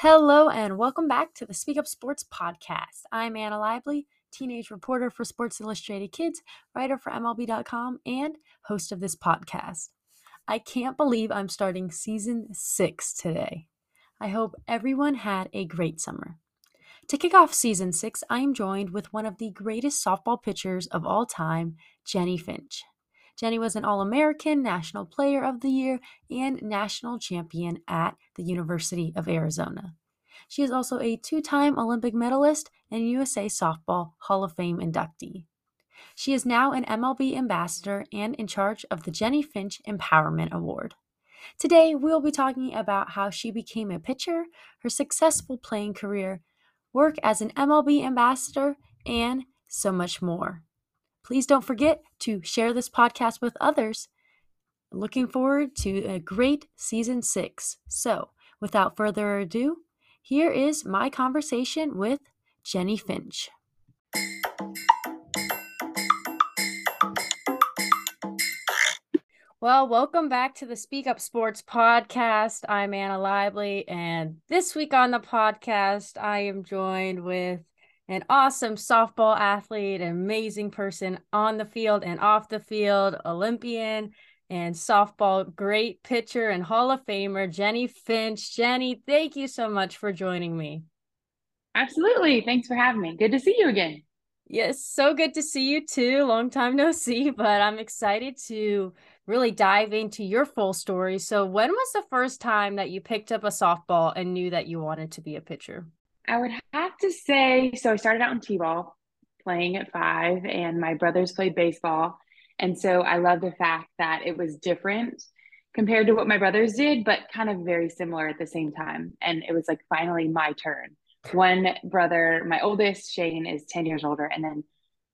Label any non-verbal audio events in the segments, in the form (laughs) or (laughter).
Hello, and welcome back to the Speak Up Sports podcast. I'm Anna Laible, teenage reporter for Sports Illustrated Kids, writer for MLB.com, and host of this podcast. I can't believe I'm starting season six today. I hope everyone had a great summer. To kick off season six, I am joined with one of the greatest softball pitchers of all time, Jennie Finch. Jennie was an All American, National Player of the Year, and National Champion at the University of Arizona. She is also a two time Olympic medalist and USA Softball Hall of Fame inductee. She is now an MLB ambassador and in charge of the Jennie Finch Empowerment Award. Today, we will be talking about how she became a pitcher, her successful playing career, work as an MLB ambassador, and so much more. Please don't forget to share this podcast with others. Looking forward to a great season six. So, without further ado, here is my conversation with Jennie Finch. Well, welcome back to the Speak Up Sports podcast. I'm Anna Laible, and this week on the podcast, I am joined with an awesome softball athlete, an amazing person on the field and off the field, Olympian and softball great pitcher and Hall of Famer, Jennie Finch. Jennie, thank you so much for joining me. Absolutely. Thanks for having me. Good to see you again. Yes, so good to see you too. Long time no (laughs) see, but I'm excited to really dive into your full story. So, when was the first time that you picked up a softball and knew that you wanted to be a pitcher? I would have to say so. I started out in t ball playing at five, and my brothers played baseball. And so I love the fact that it was different compared to what my brothers did, but kind of very similar at the same time. And it was like finally my turn. One brother, my oldest, Shane, is 10 years older. And then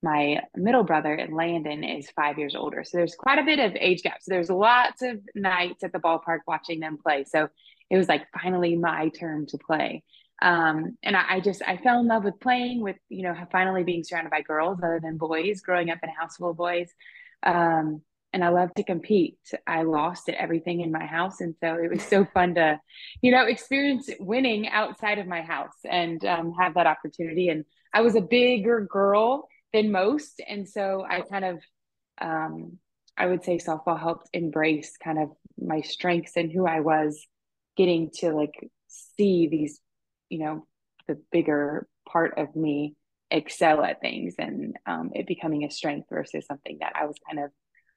my middle brother, Landon, is five years older. So there's quite a bit of age gap. So there's lots of nights at the ballpark watching them play. So it was like finally my turn to play um, and I, I, just I fell in love with playing with you know finally being surrounded by girls other than boys growing up in a house full of boys. Um, and I love to compete. I lost at everything in my house. And so it was so (laughs) fun to you know experience winning outside of my house and um, have that opportunity. And I was a bigger girl than most. And so I kind of um, I would say softball helped embrace kind of my strengths and who I was getting to like see these you know the bigger part of me excel at things and um, it becoming a strength versus something that I was kind of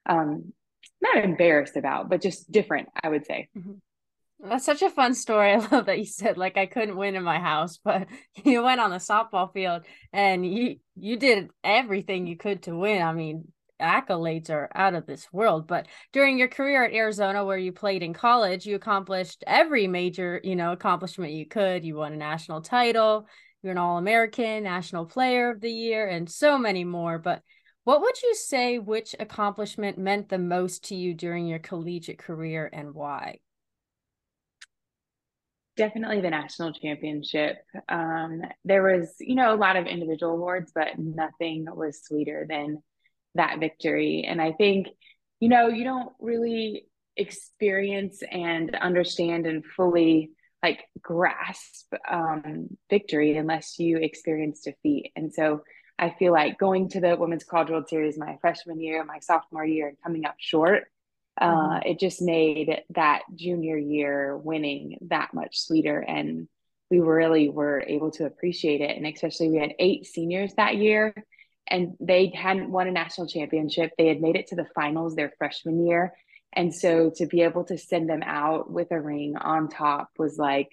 um, not embarrassed about, but just different, I would say. Mm-hmm. That's such a fun story. (laughs) I love that you said like I couldn't win in my house, (laughs) but you went on the softball field and you you did everything you could to win. I mean, accolades are out of this world. But during your career at Arizona, where you played in college, you accomplished every major, you know, accomplishment you could. You won a national title, you're an All American, National Player of the Year, and so many more. But what would you say which accomplishment meant the most to you during your collegiate career and why? Definitely the national championship. Um, there was, you know, a lot of individual awards, but nothing was sweeter than that victory. And I think, you know, you don't really experience and understand and fully like grasp um, victory unless you experience defeat. And so I feel like going to the Women's College World Series my freshman year, my sophomore year, and coming up short, uh, mm-hmm. it just made that junior year winning that much sweeter. And we really were able to appreciate it. And especially we had eight seniors that year and they hadn't won a national championship. They had made it to the finals their freshman year. And so to be able to send them out with a ring on top was like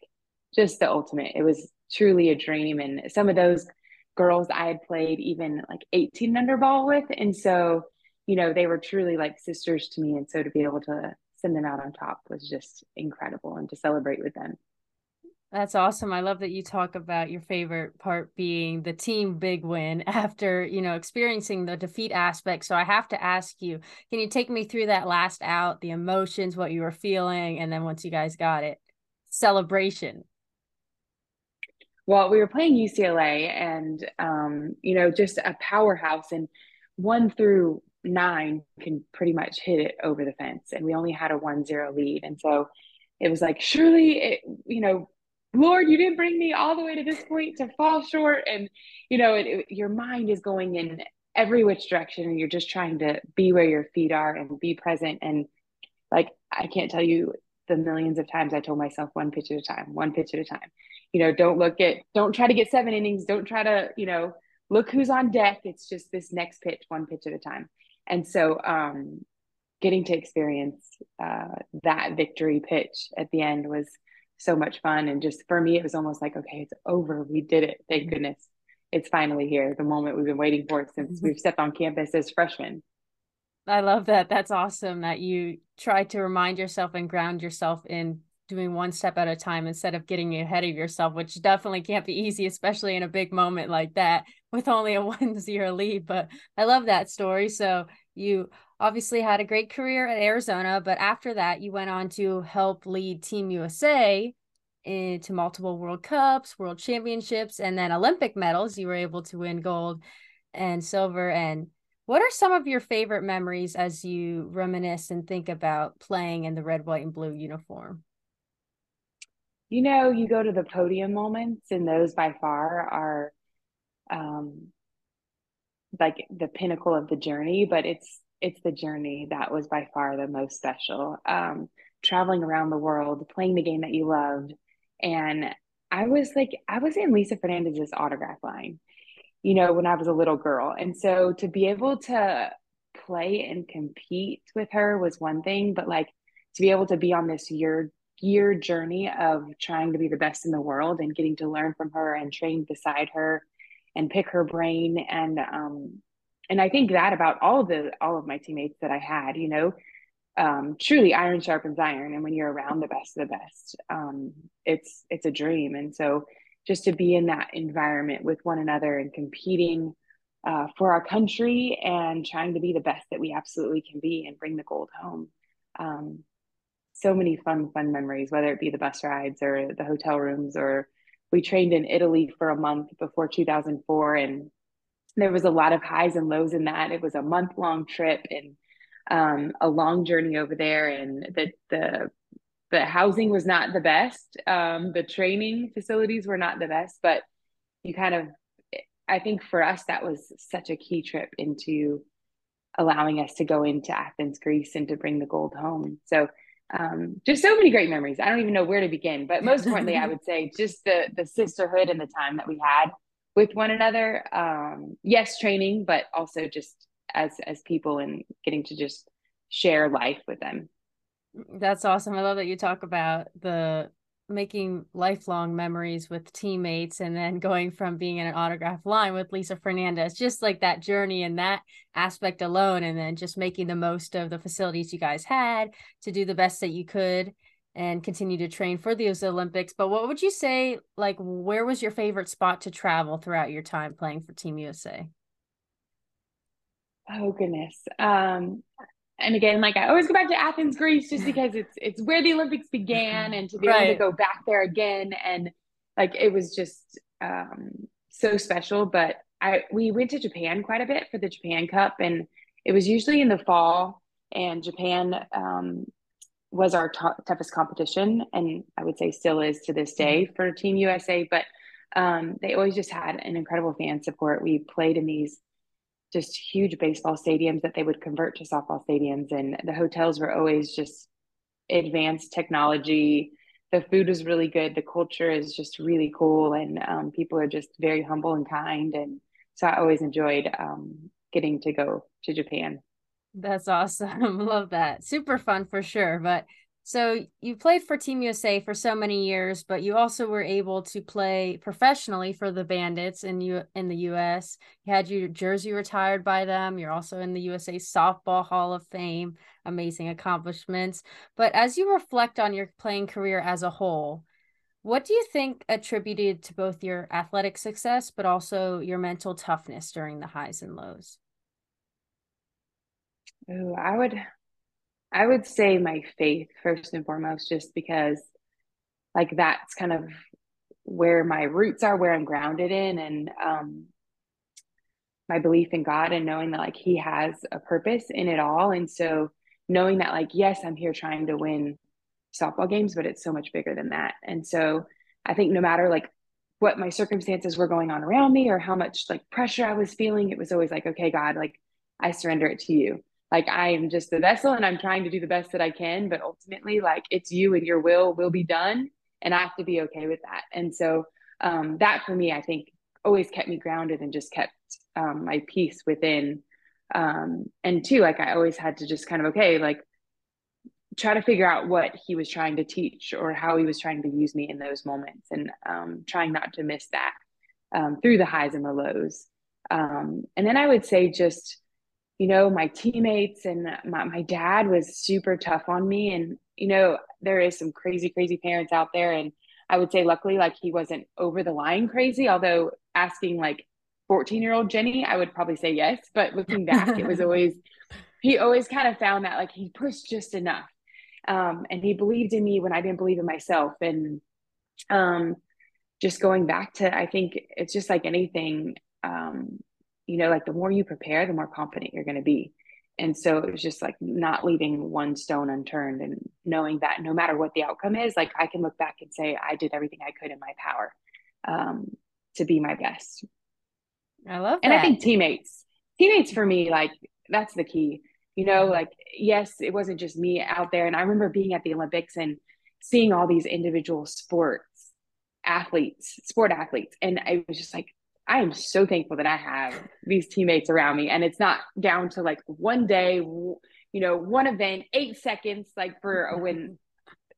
just the ultimate. It was truly a dream. And some of those girls I had played even like 18 under ball with. And so, you know, they were truly like sisters to me. And so to be able to send them out on top was just incredible and to celebrate with them. That's awesome. I love that you talk about your favorite part being the team big win (laughs) after, you know, experiencing the defeat aspect. So I have to ask you, can you take me through that last out, the emotions, what you were feeling, and then once you guys got it, celebration? Well, we were playing UCLA and um, you know, just a powerhouse and one through nine can pretty much hit it over the fence. And we only had a one zero lead. And so it was like, surely, it, you know, Lord, you didn't bring me all the way to this point to fall short. And, you know, it, it, your mind is going in every which direction and you're just trying to be where your feet are and be present. And like, I can't tell you the millions of times I told myself one pitch at a time, one pitch at a time. You know, don't look at, don't try to get seven innings. Don't try to, you know, look who's on deck. It's just this next pitch, one pitch at a time. And so, um, getting to experience uh, that victory pitch at the end was so much fun. And just for me, it was almost like, okay, it's over. We did it. Thank mm-hmm. goodness. It's finally here, the moment we've been waiting for since mm-hmm. we've stepped on campus as freshmen. I love that. That's awesome that you try to remind yourself and ground yourself in doing one step at a time instead of getting ahead of yourself, which definitely can't be easy, especially in a big moment like that with only a (laughs) one zero lead. But I love that story. So you obviously had a great career at Arizona, but after that, you went on to help lead Team USA into multiple World Cups, World Championships, and then Olympic medals. You were able to win gold and silver. And what are some of your favorite memories as you reminisce and think about playing in the red, white, and blue uniform? You know, you go to the podium moments, and those by far are um, like the pinnacle of the journey, but it's it's the journey that was by far the most special. Um, traveling around the world, playing the game that you loved, and I was like, I was in Lisa Fernandez's autograph line, you know, when I was a little girl, and so to be able to play and compete with her was one thing, but like to be able to be on this year year journey of trying to be the best in the world and getting to learn from her and train beside her and pick her brain and um and I think that about all of the all of my teammates that I had, you know, um, truly iron sharpens iron, and when you're around the best of the best, um, it's it's a dream. And so, just to be in that environment with one another and competing uh, for our country and trying to be the best that we absolutely can be and bring the gold home. Um, so many fun, fun memories, whether it be the bus rides or the hotel rooms, or we trained in Italy for a month before 2004 and there was a lot of highs and lows in that. It was a month long trip and um, a long journey over there, and the the the housing was not the best. Um, the training facilities were not the best, but you kind of, I think for us that was such a key trip into allowing us to go into Athens, Greece, and to bring the gold home. So um, just so many great memories. I don't even know where to begin, but most importantly, I (laughs) would say just the the sisterhood and the time that we had with one another. Um yes training but also just as as people and getting to just share life with them. That's awesome. I love that you talk about the making lifelong memories with teammates and then going from being in an autograph line with Lisa Fernandez, just like that journey and that aspect alone, and then just making the most of the facilities you guys had to do the best that you could and continue to train for those Olympics. But what would you say, like, where was your favorite spot to travel throughout your time playing for Team USA? Oh goodness. Um, and again, like I always go back to Athens, Greece, just (laughs) because it's it's where the Olympics began, and to be right. able to go back there again, and like it was just um, so special. But I we went to Japan quite a bit for the Japan Cup, and it was usually in the fall. And Japan um, was our t- toughest competition, and I would say still is to this day mm-hmm. for Team USA. But um, they always just had an incredible fan support. We played in these just huge baseball stadiums that they would convert to softball stadiums, and the hotels were always just advanced technology. The food was really good. The culture is just really cool, and um, people are just very humble and kind. And so I always enjoyed um, getting to go to Japan. That's awesome. (laughs) Love that. Super fun for sure. But so you played for Team USA for so many years, but you also were able to play professionally for the Bandits in you in the US. You had your jersey retired by them. You're also in the USA Softball Hall of Fame. Amazing accomplishments. But as you reflect on your playing career as a whole, what do you think attributed to both your athletic success but also your mental toughness during the highs and lows? Oh, I would I would say my faith first and foremost, just because like that's kind of where my roots are, where I'm grounded in. And um my belief in God and knowing that like he has a purpose in it all. And so knowing that like, yes, I'm here trying to win softball games, but it's so much bigger than that. And so I think no matter like what my circumstances were going on around me or how much like pressure I was feeling, it was always like, okay, God, like I surrender it to you. Like I am just the vessel and I'm trying to do the best that I can, but ultimately like it's you and your will will be done. And I have to be okay with that. And so um, that for me, I think always kept me grounded and just kept um, my peace within. Um, and two, like I always had to just kind of, okay, like try to figure out what he was trying to teach or how he was trying to use me in those moments and um, trying not to miss that um, through the highs and the lows. Um, and then I would say just, you know, my teammates and my, my dad was super tough on me. And, you know, there is some crazy, crazy parents out there. And I would say, luckily, like he wasn't over the line crazy, although asking like 14 year old Jennie, I would probably say yes. But looking back, it was (laughs) always, he always kind of found that like he pushed just enough um, and he believed in me when I didn't believe in myself. And um, just going back to, I think it's just like anything, um, you know, like the more you prepare, the more confident you're going to be. And so it was just like not leaving one stone unturned and knowing that no matter what the outcome is, like I can look back and say, I did everything I could in my power um, to be my best. I love that. And I think teammates, teammates for me, like that's the key you know like yes it wasn't just me out there and i remember being at the olympics and seeing all these individual sports athletes sport athletes and i was just like i am so thankful that i have these teammates around me and it's not down to like one day you know one event eight seconds like for a (laughs) win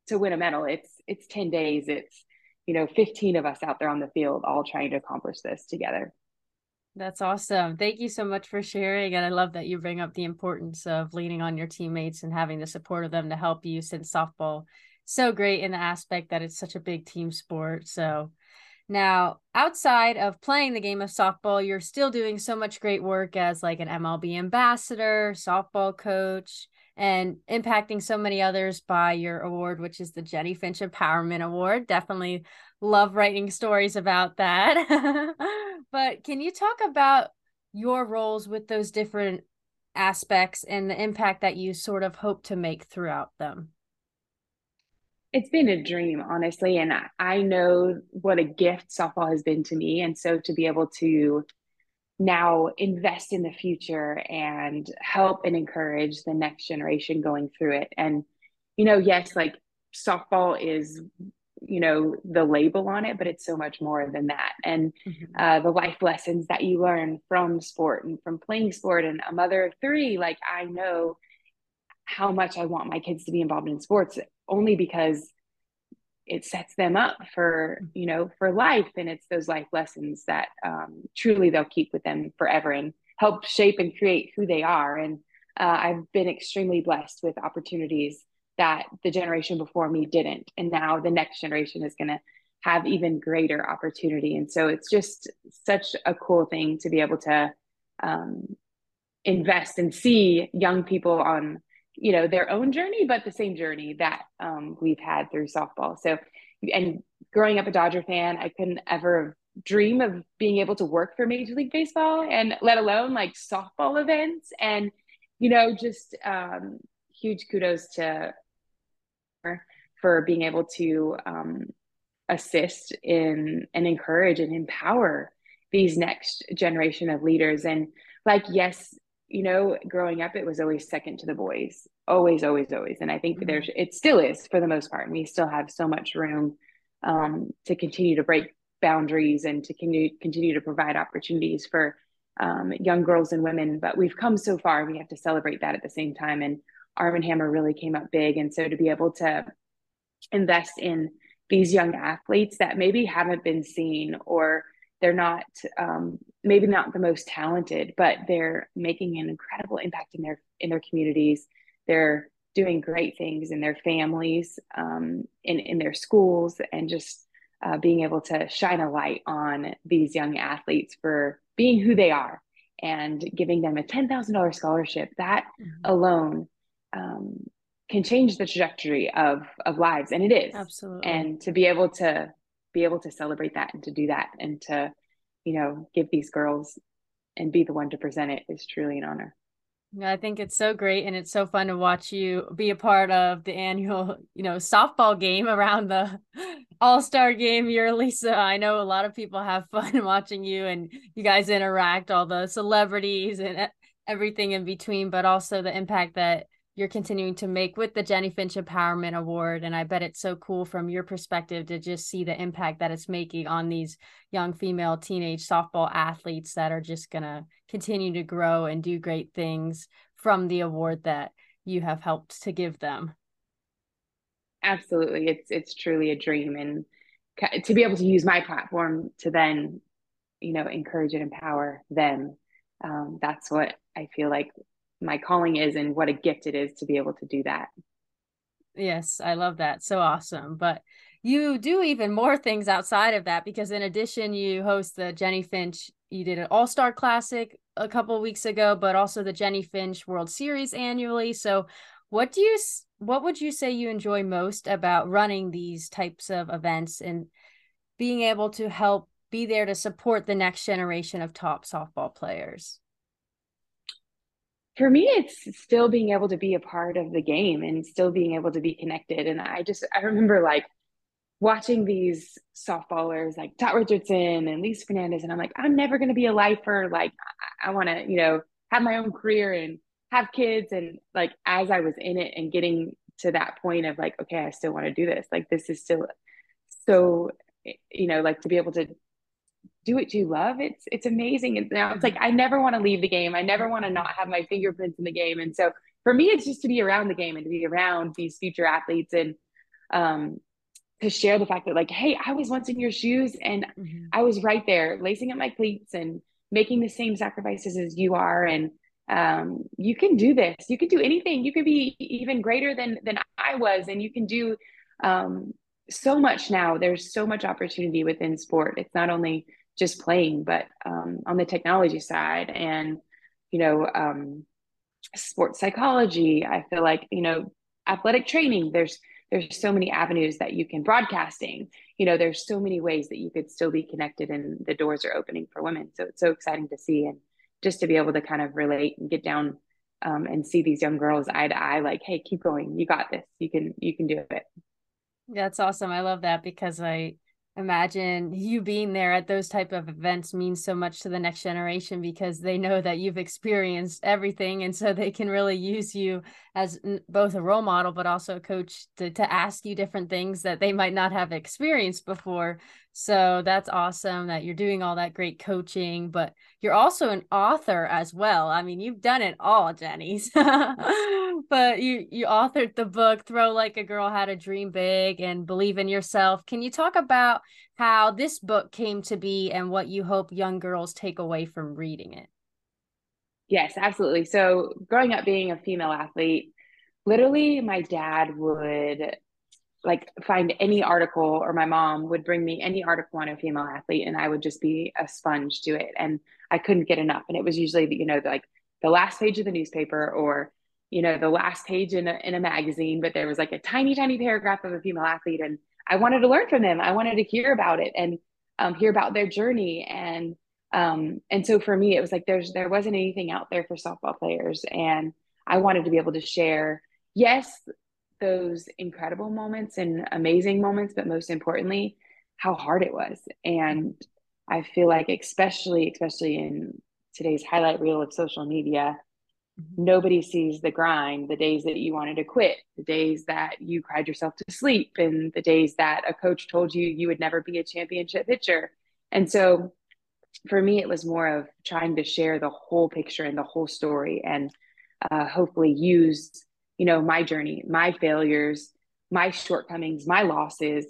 to win a medal it's it's 10 days it's you know 15 of us out there on the field all trying to accomplish this together that's awesome. Thank you so much for sharing. And I love that you bring up the importance of leaning on your teammates and having the support of them to help you since softball so great in the aspect that it's such a big team sport. So now outside of playing the game of softball, you're still doing so much great work as like an MLB ambassador, softball coach, and impacting so many others by your award, which is the Jennie Finch Empowerment Award. Definitely love writing stories about that. (laughs) but can you talk about your roles with those different aspects and the impact that you sort of hope to make throughout them? It's been a dream, honestly. And I know what a gift softball has been to me. And so to be able to now invest in the future and help and encourage the next generation going through it. And, you know, yes, like softball is, you know, the label on it, but it's so much more than that. And mm-hmm. uh, the life lessons that you learn from sport and from playing sport and a mother of three, like I know how much I want my kids to be involved in sports only because it sets them up for you know for life. And it's those life lessons that um, truly they'll keep with them forever and help shape and create who they are. And uh, i've been extremely blessed with opportunities that the generation before me didn't. And now the next generation is going to have even greater opportunity. And so it's just such a cool thing to be able to um, invest and see young people on you know their own journey but the same journey that um, we've had through softball. So and growing up a dodger fan i couldn't ever dream of being able to work for major league baseball and let alone like softball events. And you know just um, huge kudos to for being able to um, assist in and encourage and empower these next generation of leaders. And like yes you know, growing up, it was always second to the boys, always, always, always. And I think mm-hmm. there's, it still is for the most part. And we still have so much room um, to continue to break boundaries and to continue, continue to provide opportunities for um, young girls and women. But we've come so far, we have to celebrate that at the same time. And Arm & Hammer really came up big. And so to be able to invest in these young athletes that maybe haven't been seen or they're not um, maybe not the most talented but they're making an incredible impact in their in their communities. They're doing great things in their families um, in in their schools and just uh, being able to shine a light on these young athletes for being who they are and giving them a $10,000 scholarship. That mm-hmm. alone um, can change the trajectory of of lives and it is. Absolutely. And to be able to be able to celebrate that and to do that and to you know give these girls and be the one to present it is truly an honor. Yeah, I think it's so great and it's so fun to watch you be a part of the annual, you know, softball game around the (laughs) All-Star game yearly. (laughs) Lisa. I know a lot of people have (laughs) fun watching you and you guys interact all the celebrities and everything in between, but also the impact that you're continuing to make with the Jennie Finch Empowerment Award. And I bet it's so cool from your perspective to just see the impact that it's making on these young female teenage softball athletes that are just going to continue to grow and do great things from the award that you have helped to give them. Absolutely. It's it's truly a dream and to be able to use my platform to then, you know, encourage and empower them. Um, that's what I feel like my calling is and what a gift it is to be able to do that. Yes, I love that. So awesome. But you do even more things outside of that because in addition you host the Jennie Finch you did an All-Star Classic a couple weeks ago but also the Jennie Finch World Series annually. So what do you what would you say you enjoy most about running these types of events and being able to help be there to support the next generation of top softball players? For me it's still being able to be a part of the game and still being able to be connected and i just i remember like watching these softballers like Dot Richardson and Lisa Fernandez, and I'm like, I'm never going to be a lifer. Like, I, I want to, you know, have my own career and have kids. And like, as I was in it and getting to that point of like, okay, I still want to do this. Like, this is still so, you know, like to be able to do what you love. It's it's amazing. And now it's like i never want to leave the game. I never want to not have my fingerprints in the game. And so for me it's just to be around the game and to be around these future athletes and um to share the fact that like hey i was once in your shoes and mm-hmm. i was right there lacing up my cleats and making the same sacrifices as you are. And um, you can do this. You can do anything. You can be even greater than than i was. And you can do um, so much now. There's so much opportunity within sport. It's not only just playing, but um, on the technology side and, you know, um, sports psychology, I feel like, you know, athletic training, there's, there's so many avenues that you can broadcasting, you know, there's so many ways that you could still be connected and the doors are opening for women. So it's so exciting to see. And just to be able to kind of relate and get down um, and see these young girls eye to eye, like, Hey, keep going. You got this. You can, you can do it. That's awesome. I love that because I, imagine you being there at those type of events means so much to the next generation because they know that you've experienced everything and so they can really use you as both a role model but also a coach to, to ask you different things that they might not have experienced before so that's awesome that you're doing all that great coaching, but you're also an author as well. I mean, you've done it all, Jennie. (laughs) but you you authored the book Throw Like a Girl How to Dream Big and Believe in Yourself. Can you talk about how this book came to be and what you hope young girls take away from reading it? Yes, absolutely. So, growing up being a female athlete, literally my dad would like find any article or my mom would bring me any article on a female athlete and I would just be a sponge to it and I couldn't get enough. And it was usually you know like the last page of the newspaper or you know the last page in a, in a magazine but there was like a tiny tiny paragraph of a female athlete and I wanted to learn from them. I wanted to hear about it and um, hear about their journey and um, and so for me it was like there's there wasn't anything out there for softball players and I wanted to be able to share. Yes those incredible moments and amazing moments, but most importantly, how hard it was. And I feel like, especially, especially in today's highlight reel of social media, mm-hmm. nobody sees the grind, the days that you wanted to quit, the days that you cried yourself to sleep, and the days that a coach told you you would never be a championship pitcher. And so for me, it was more of trying to share the whole picture and the whole story and uh, hopefully use you know my journey my failures my shortcomings my losses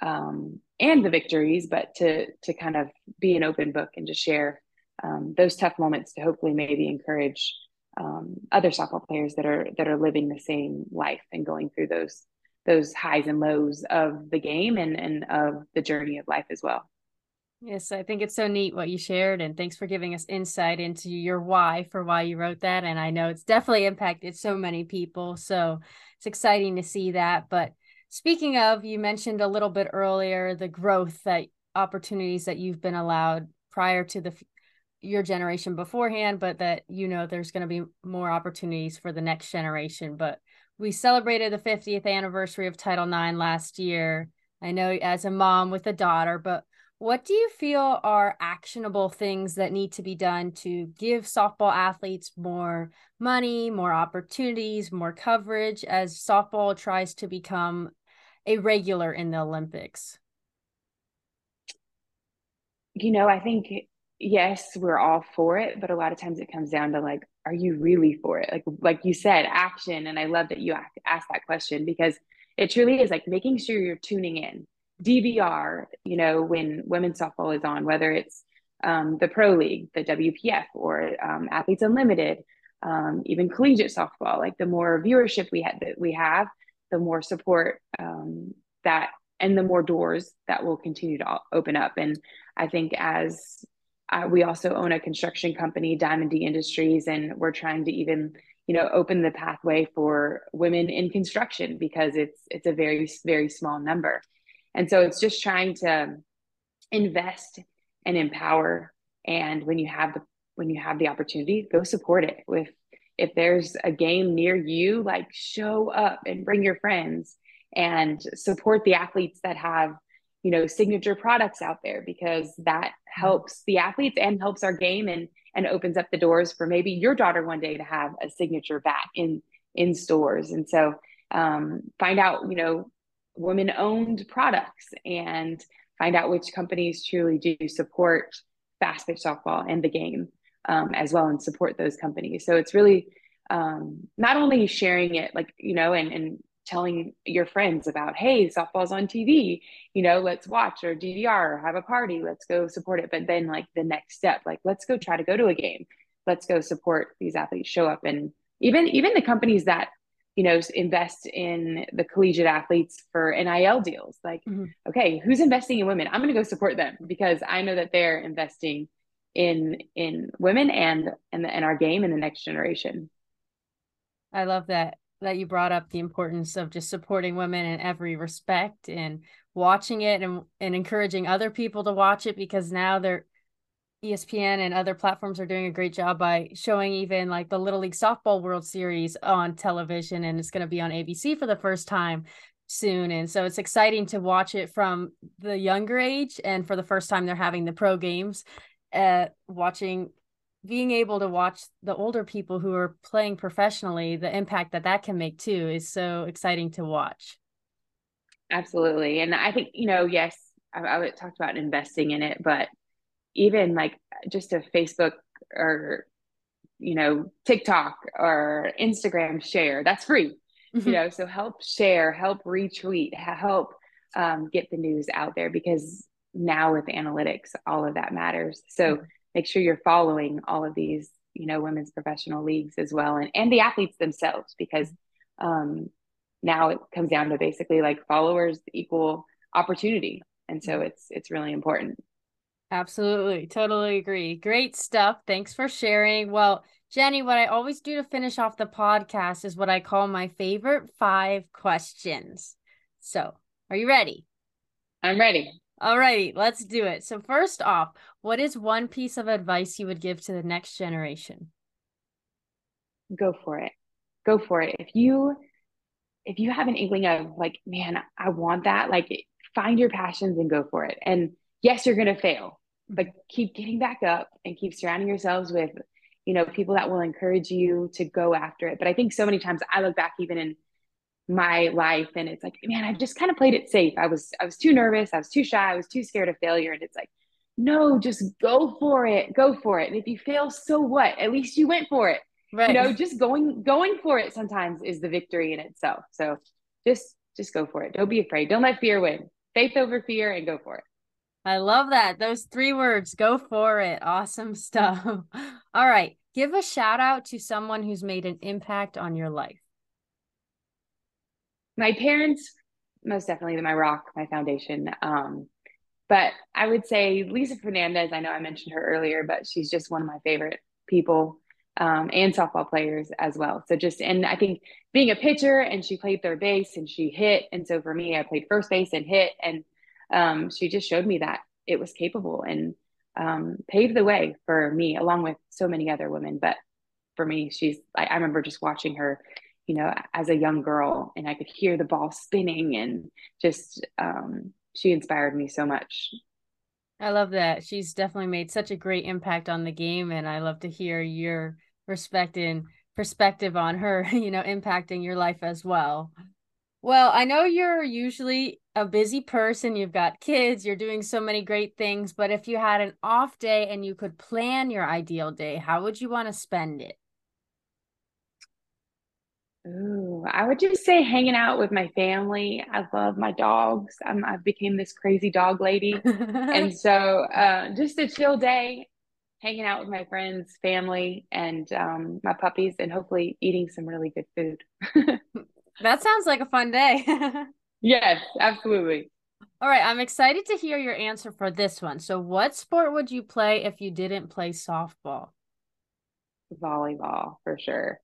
um, and the victories but to to kind of be an open book and to share um, those tough moments to hopefully maybe encourage um, other softball players that are that are living the same life and going through those those highs and lows of the game and and of the journey of life as well Yes, I think it's so neat what you shared, and thanks for giving us insight into your why for why you wrote that. And I know it's definitely impacted so many people, so it's exciting to see that. But speaking of, you mentioned a little bit earlier the growth that opportunities that you've been allowed prior to the your generation beforehand, but that you know there's going to be more opportunities for the next generation. But we celebrated the 50th anniversary of Title IX last year. I know as a mom with a daughter, but what do you feel are actionable things that need to be done to give softball athletes more money, more opportunities, more coverage as softball tries to become a regular in the Olympics? You know, I think yes, we're all for it, but a lot of times it comes down to like, are you really for it? Like, like you said, action. And I love that you asked that question because it truly is like making sure you're tuning in. DVR, you know, when women's softball is on, whether it's um, the Pro League, the WPF, or um, Athletes Unlimited, um, even collegiate softball. Like the more viewership we have, that we have, the more support um, that, and the more doors that will continue to open up. And I think as uh, we also own a construction company, Diamond D Industries, and we're trying to even you know open the pathway for women in construction because it's it's a very very small number, and so it's just trying to invest and empower. And when you have the when you have the opportunity, go support it. With if there's a game near you, like show up and bring your friends and support the athletes that have you know signature products out there because that helps the athletes and helps our game and and opens up the doors for maybe your daughter one day to have a signature bat in in stores and so um, find out you know women owned products and find out which companies truly do support fast pitch softball and the game um, as well and support those companies so it's really um, not only sharing it like you know and and telling your friends about, hey, softball's on TV, you know, let's watch or DVR or have a party, let's go support it. But then, like, the next step, like, let's go try to go to a game, let's go support these athletes, show up. And even, even the companies that, you know, invest in the collegiate athletes for NIL deals, like, mm-hmm. okay, who's investing in women? I'm going to go support them because I know that they're investing in in women and and, and our game in the next generation. I love that that you brought up the importance of just supporting women in every respect and watching it and, and encouraging other people to watch it because now they're ESPN and other platforms are doing a great job by showing even like the Little League Softball World Series on television and it's going to be on ABC for the first time soon and so it's exciting to watch it from the younger age and for the first time they're having the pro games uh watching being able to watch the older people who are playing professionally, the impact that that can make too is so exciting to watch. Absolutely. And I think, you know, yes, I, I talked about investing in it, but even like just a Facebook or, you know, TikTok or Instagram share, that's free, mm-hmm. you know, so help share, help retweet, help um, get the news out there because now with analytics, all of that matters. So, mm-hmm. make sure you're following all of these you know women's professional leagues as well and and the athletes themselves because um now it comes down to basically like followers equal opportunity. And so it's it's really important absolutely totally agree great stuff thanks for sharing well jennie what i always do to finish off the podcast is what i call my favorite five questions so are you ready i'm ready all righty, let's do it. So, first off, what is one piece of advice you would give to the next generation? Go for it. Go for it. If you if you have an inkling of like, man, I want that, like find your passions and go for it. And yes, you're going to fail, but keep getting back up and keep surrounding yourselves with, you know, people that will encourage you to go after it. But I think so many times I look back even in my life and it's like man i just kind of played it safe. I was i was too nervous. I was too shy. I was too scared of failure. And it's like no just go for it. Go for it. And if you fail so what? At least you went for it. Right. you know just going going for it sometimes is the victory in itself. So just just go for it. Don't be afraid. Don't let fear win. Faith over fear and go for it i love that those three words go for it awesome (laughs) stuff all right give a shout out to someone who's made an impact on your life my parents, most definitely my rock, my foundation. Um, but I would say Lisa Fernandez, I know I mentioned her earlier, but she's just one of my favorite people um, and softball players as well. So just, and I think being a pitcher and she played third base and she hit. And so for me, I played first base and hit. And um, she just showed me that it was capable. And um, paved the way for me, along with so many other women. But for me, she's, I, I remember just watching her, you know, as a young girl, and I could hear the ball spinning, and just, um, she inspired me so much. I love that. She's definitely made such a great impact on the game, and I love to hear your respect and perspective on her, (laughs) you know, impacting your life as well. Well, I know you're usually a busy person, you've got kids, you're doing so many great things, but if you had an off day and you could plan your ideal day, how would you want to spend it? Ooh, I would just say hanging out with my family. I love my dogs. I'm, I've became this crazy dog lady. (laughs) and so uh, just a chill day, hanging out with my friends, family, and um, my puppies, and hopefully eating some really good food. (laughs) that sounds like a fun day. (laughs) yes, absolutely. All right, I'm excited to hear your answer for this one. So, what sport would you play if you didn't play softball? Volleyball, for sure.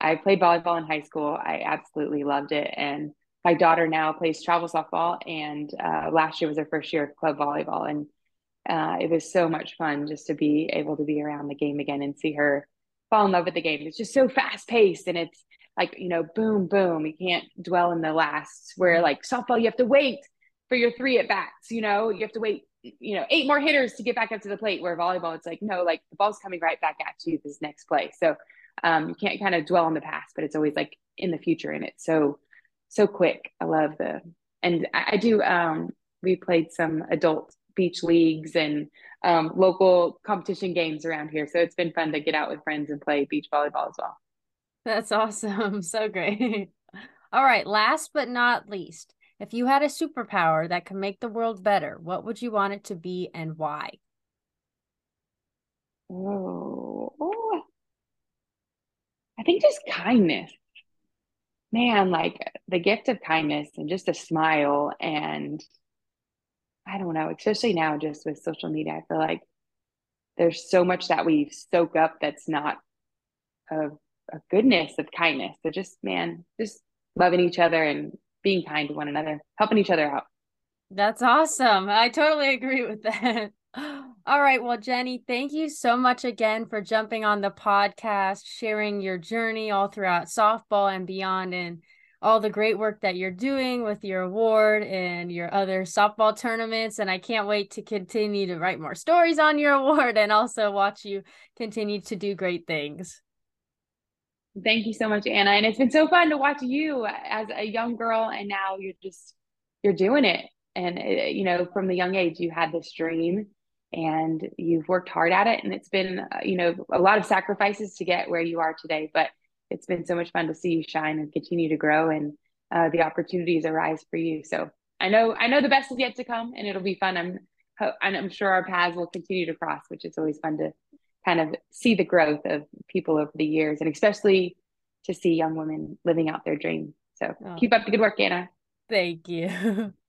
I played volleyball in high school. I absolutely loved it. And my daughter now plays travel softball, and uh, last year was her first year of club volleyball. And uh, it was so much fun just to be able to be around the game again and see her fall in love with the game. It's just so fast paced and it's like, you know, boom, boom. You can't dwell in the last where mm-hmm. like softball, you have to wait for your three at bats, you know, you have to wait, you know, eight more hitters to get back up to the plate. Where volleyball, it's like, no, like the ball's coming right back at you this next play. So um, you can't kind of dwell on the past, but it's always like in the future and it's so, so quick. I love the, and I, I do, um, we played some adult beach leagues and um, local competition games around here. So it's been fun to get out with friends and play beach volleyball as well. (laughs) That's awesome. (laughs) So great. All right. Last but not least, if you had a superpower that could make the world better, what would you want it to be and why? Oh. I think just kindness. Man, like the gift of kindness and just a smile and I don't know, especially now just with social media, I feel like there's so much that we soak up that's not of, of goodness, of kindness. So just, man, just loving each other and being kind to one another, helping each other out. That's awesome. I totally agree with that. (gasps) All right. Well, Jennie, thank you so much again for jumping on the podcast, sharing your journey all throughout softball and beyond, and all the great work that you're doing with your award and your other softball tournaments. And I can't wait to continue to write more stories on your (laughs) award and also watch you continue to do great things. Thank you so much, Anna. And it's been so fun to watch you as a young girl, and now you're just you're doing it. And it, uh, you know, from the young age, you had this dream, and you've worked hard at it. And it's been, uh, you know, a lot of sacrifices to get where you are today. But it's been so much fun to see you shine and continue to grow and uh, the opportunities arise for you. So I know I know the best is yet to come, and it'll be fun. I'm and I'm sure our paths will continue to cross, which is always fun to kind of see the growth of people over the years, and especially to see young women living out their dream. So oh. keep up the good work, Anna. Thank you. (laughs)